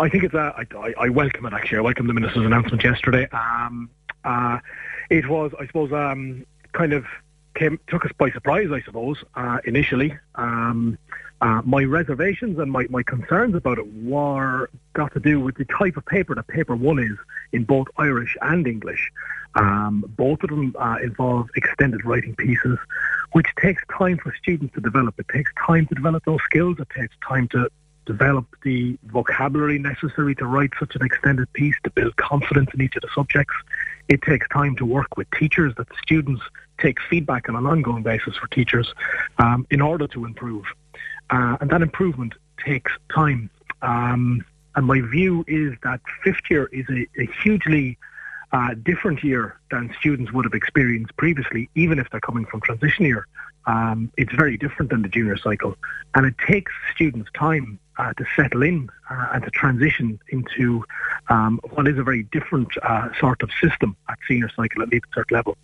I think it's a, I, I welcome it actually. I welcome the minister's announcement yesterday. Um, uh, it was, I suppose, um, kind of came took us by surprise, I suppose, uh, initially. Um, uh, my reservations and my, my concerns about it were got to do with the type of paper that paper one is in both Irish and English. Um, both of them uh, involve extended writing pieces, which takes time for students to develop. It takes time to develop those skills. It takes time to develop the vocabulary necessary to write such an extended piece, to build confidence in each of the subjects. It takes time to work with teachers, that the students take feedback on an ongoing basis for teachers um, in order to improve. Uh, and that improvement takes time. Um, and my view is that fifth year is a, a hugely uh, different year than students would have experienced previously, even if they're coming from transition year. Um, it's very different than the junior cycle, and it takes students time uh, to settle in uh, and to transition into um, what is a very different uh, sort of system at senior cycle at Leaving Cert level.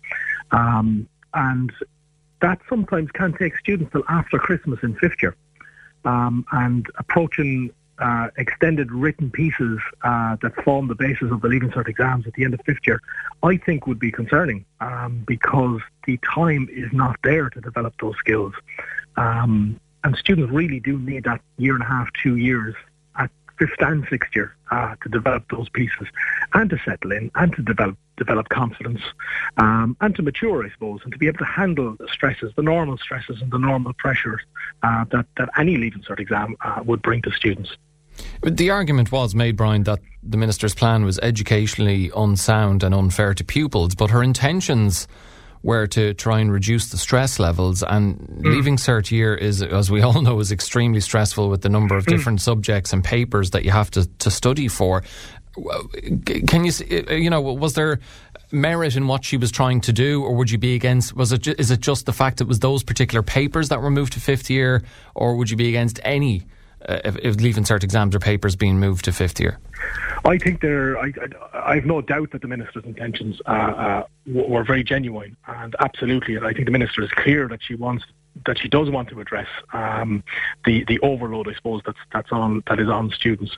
Um, and that sometimes can take students till after Christmas in fifth year. Um, and approaching uh, extended written pieces uh, that form the basis of the Leaving Cert exams at the end of fifth year, I think would be concerning um, because the time is not there to develop those skills. Um, and students really do need that year and a half, two years at fifth and sixth year uh, to develop those pieces and to settle in and to develop develop confidence um, and to mature, I suppose, and to be able to handle the stresses, the normal stresses and the normal pressures uh, that, that any Leaving Cert exam uh, would bring to students. The argument was made, Brian, that the minister's plan was educationally unsound and unfair to pupils, but her intentions were to try and reduce the stress levels. And mm. leaving cert year is, as we all know, is extremely stressful with the number of mm. different subjects and papers that you have to, to study for. Can you, you know, was there merit in what she was trying to do, or would you be against? Was it is it just the fact it was those particular papers that were moved to fifth year, or would you be against any uh, if, if leaving cert exams or papers being moved to fifth year? I think there. I, I, have no doubt that the minister's intentions uh, uh, were very genuine, and absolutely, I think the minister is clear that she wants that she does want to address um, the the overload, I suppose that's that's on that is on students.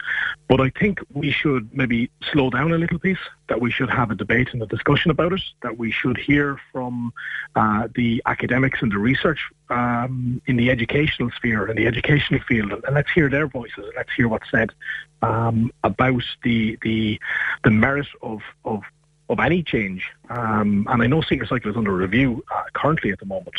But I think we should maybe slow down a little piece. That we should have a debate and a discussion about it. That we should hear from uh, the academics and the research um, in the educational sphere and the educational field, and let's hear their voices. And let's hear what's said um, about the the the merit of of of any change. Um, and I know senior cycle is under review uh, currently at the moment.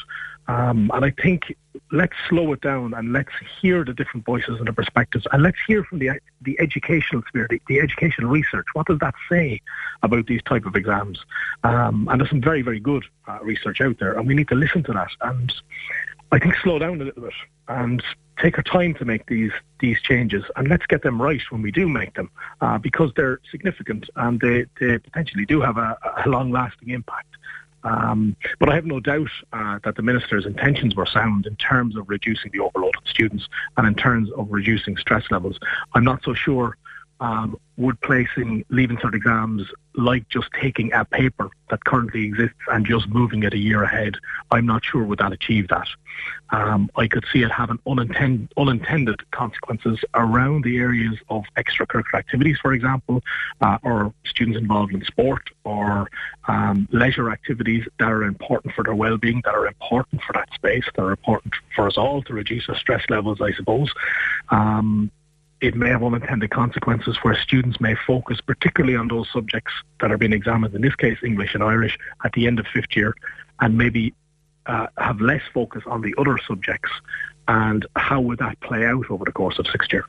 Um, and I think let's slow it down and let's hear the different voices and the perspectives and let's hear from the the educational sphere, the, the educational research. What does that say about these type of exams? Um, and there's some very, very good uh, research out there and we need to listen to that. And I think slow down a little bit and take our time to make these these changes and let's get them right when we do make them uh, because they're significant and they, they potentially do have a, a long lasting impact. Um, but I have no doubt uh, that the minister's intentions were sound in terms of reducing the overload of students and in terms of reducing stress levels. I'm not so sure um, would placing leaving cert exams like just taking a paper that currently exists and just moving it a year ahead, I'm not sure would that achieve that. Um, I could see it having unintended, unintended consequences around the areas of extracurricular activities, for example, uh, or students involved in sport or um, leisure activities that are important for their well-being, that are important for that space, that are important for us all to reduce our stress levels, I suppose. Um, it may have unintended consequences where students may focus particularly on those subjects that are being examined, in this case English and Irish, at the end of fifth year, and maybe uh, have less focus on the other subjects. And how would that play out over the course of sixth year?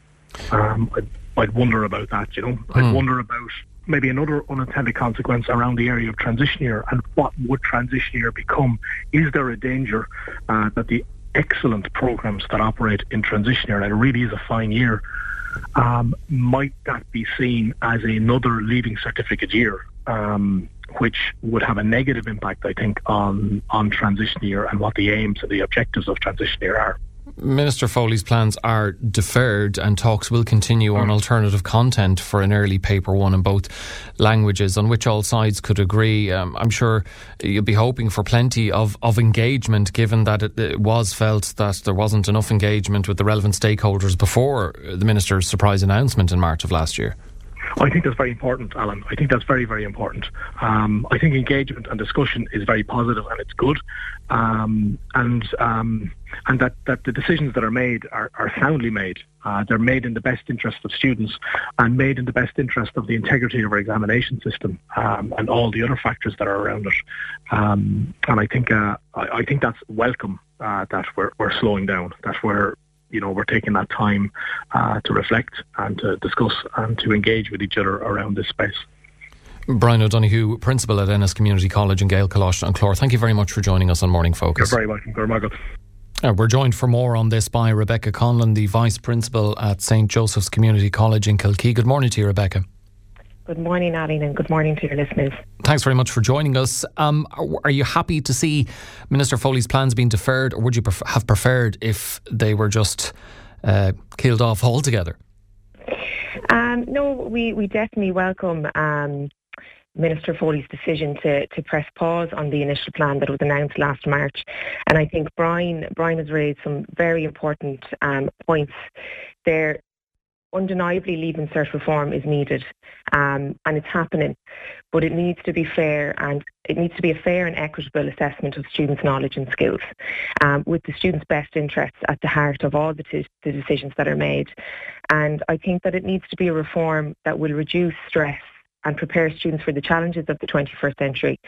Um, I'd, I'd, wonder about that, you know. Mm. I'd hmm. wonder about maybe another unintended consequence around the area of transition year and what would transition year become? Is there a danger uh, that the excellent programs that operate in transition year, and it really is a fine year, um, might that be seen as another leaving certificate year, um, which would have a negative impact, I think, on on transition year and what the aims and the objectives of transition year are. Minister Foley's plans are deferred and talks will continue on mm. alternative content for an early paper one in both languages on which all sides could agree. Um, I'm sure you'll be hoping for plenty of, of engagement given that it, it, was felt that there wasn't enough engagement with the relevant stakeholders before the Minister's surprise announcement in March of last year. I think that's very important, Alan. I think that's very, very important. Um, I think engagement and discussion is very positive and it's good, um, and um, and that, that the decisions that are made are, are soundly made. Uh, they're made in the best interest of students and made in the best interest of the integrity of our examination system um, and all the other factors that are around it. Um, and I think uh, I, I, think that's welcome uh, that we're, we're slowing down, that we're you know, we're taking that time uh, to reflect and to discuss and to engage with each other around this space. Brian O'Donoghue, Principal at Ennis Community College in Gaelcholáiste an Chláir, thank you very much for joining us on Morning Focus. You're very welcome. Good uh, we're joined for more on this by Rebecca Conlon, the Vice Principal at St Joseph's Community College in Kilkee. Good morning to you, Rebecca. Good morning, Alan, and good morning to your listeners. Thanks very much for joining us. Um, are you happy to see Minister Foley's plans being deferred, or would you pref- have preferred if they were just uh, killed off altogether? Um, no, we, we definitely welcome um, Minister Foley's decision to, to press pause on the initial plan that was announced last March. And I think Brian, Brian has raised some very important um, points there undeniably leaving cert reform is needed um, and it's happening. But it needs to be fair and it needs to be a fair and equitable assessment of students' knowledge and skills um, with the students' best interests at the heart of all the, t- the decisions that are made. And I think that it needs to be a reform that will reduce stress and prepare students for the challenges of the 21st century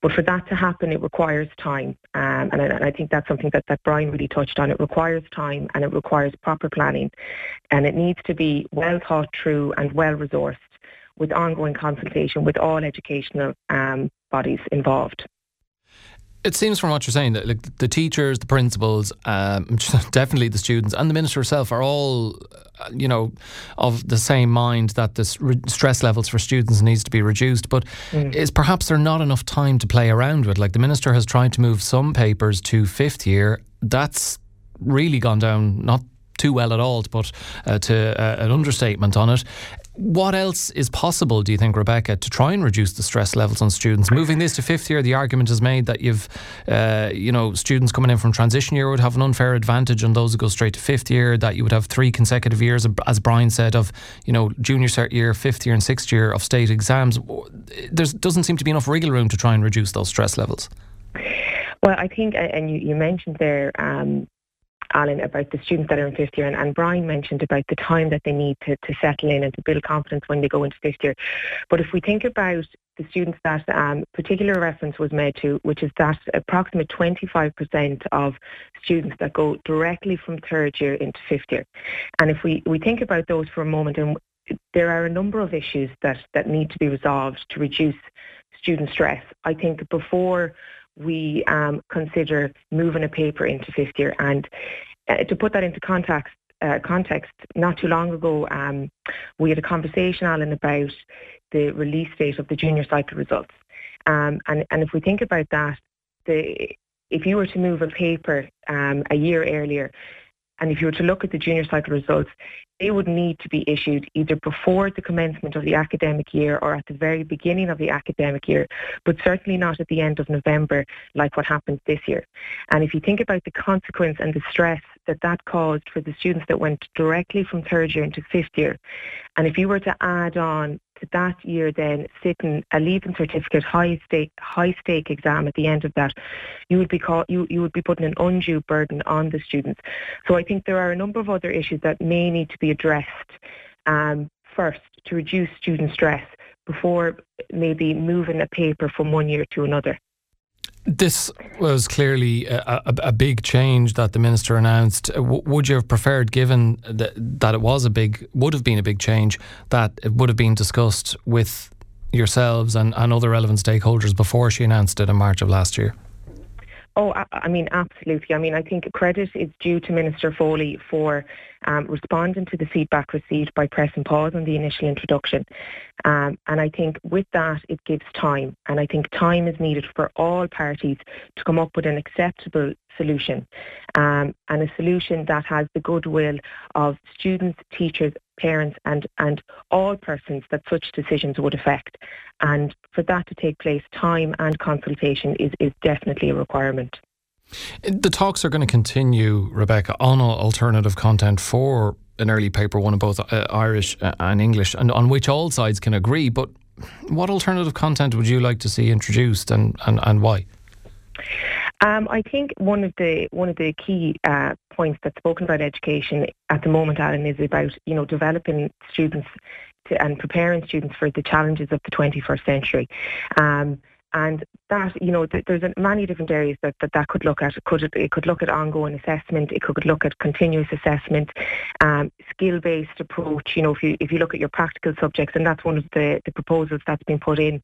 but for that to happen, it requires time. Um, and, I, and, I, think that's something that, that Brian really touched on. It requires time and it requires proper planning. And it needs to be well thought through and well resourced with ongoing consultation with all educational um, bodies involved. It seems from what you're saying that like the teachers, the principals, um, definitely the students, and the minister herself are all, uh, you know, of the same mind that the stress levels for students needs to be reduced. But mm. is perhaps there not enough time to play around with? Like the minister has tried to move some papers to fifth year. That's really gone down not too well at all, to put uh, to uh, an understatement on it. What else is possible, do you think, Rebecca, to try and reduce the stress levels on students? Moving this to fifth year, the argument is made that you've, uh, you know, students coming in from transition year would have an unfair advantage on those who go straight to fifth year. That you would have three consecutive years, as Brian said, of you know junior year, fifth year, and sixth year of state exams. There doesn't seem to be enough wriggle room to try and reduce those stress levels. Well, I think, and you, you mentioned there um, Alan, about the students that are in fifth year, and, and Brian mentioned about the time that they need to, to settle in and to build confidence when they go into fifth year. But if we think about the students that um, particular reference was made to, which is that approximate 25% of students that go directly from third year into fifth year. And if we, we think about those for a moment, and there are a number of issues that, that need to be resolved to reduce student stress. I think before we um, consider moving a paper into fifth year. And uh, to put that into context, uh, context, not too long ago, um, we had a conversation, Alan, about the release date of the junior cycle results. Um, and, and if we think about that, the, if you were to move a paper um, a year earlier, and if you were to look at the junior cycle results, they would need to be issued either before the commencement of the academic year or at the very beginning of the academic year, but certainly not at the end of November like what happened this year. And if you think about the consequence and the stress that that caused for the students that went directly from third year into fifth year, and if you were to add on to that year then sitting a leaving certificate high stake high stake exam at the end of that, you would be you, you would be putting an undue burden on the students. So I think there are a number of other issues that may need to be addressed um, first to reduce student stress before maybe moving a paper from one year to another. This was clearly a, a, a, big change that the minister announced. W- would you have preferred, given that, that it was a big, would have been a big change, that it would have been discussed with yourselves and, and other relevant stakeholders before she announced it in March of last year? Oh, I mean, absolutely. I mean, I think credit is due to Minister Foley for um, responding to the feedback received by pressing pause on the initial introduction. Um, and I think with that, it gives time. And I think time is needed for all parties to come up with an acceptable solution um, and a solution that has the goodwill of students, teachers, parents and, and all persons that such decisions would affect. And for that to take place, time and consultation is, is definitely a requirement. The talks are going to continue, Rebecca, on alternative content for an early paper one in both uh, Irish uh, and English, and on which all sides can agree. But what alternative content would you like to see introduced, and, and, and why? Um, I think one of the one of the key uh, points that's spoken about education at the moment, Alan, is about you know developing students to, and preparing students for the challenges of the 21st century. Um, and that you know th- there's many different areas that, that that could look at it could it could look at ongoing assessment it could look at continuous assessment um, skill based approach you know if you if you look at your practical subjects and that's one of the, the proposals that's been put in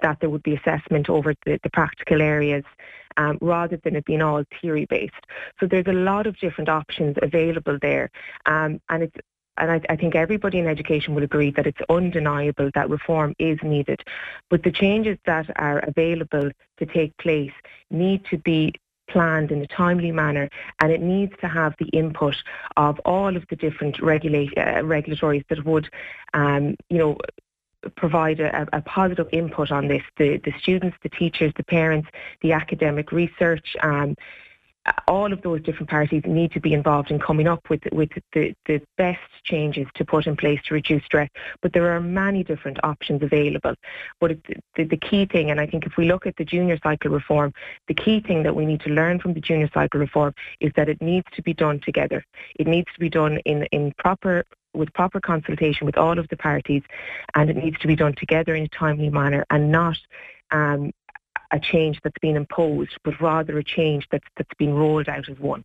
that there would be assessment over the, the practical areas um, rather than it being all theory based. So there's a lot of different options available there, um, and it's and I, I, think everybody in education will agree that it's undeniable that reform is needed. But the changes that are available to take place need to be planned in a timely manner and it needs to have the input of all of the different regulate, uh, regulatories that would um, you know provide a, a, positive input on this. The, the students, the teachers, the parents, the academic research, um, all of those different parties need to be involved in coming up with with the, the best changes to put in place to reduce stress. But there are many different options available. But the, the key thing, and I think if we look at the junior cycle reform, the key thing that we need to learn from the junior cycle reform is that it needs to be done together. It needs to be done in, in proper with proper consultation with all of the parties, and it needs to be done together in a timely manner and not um, a change that's been imposed, but rather a change that's that's been rolled out as one.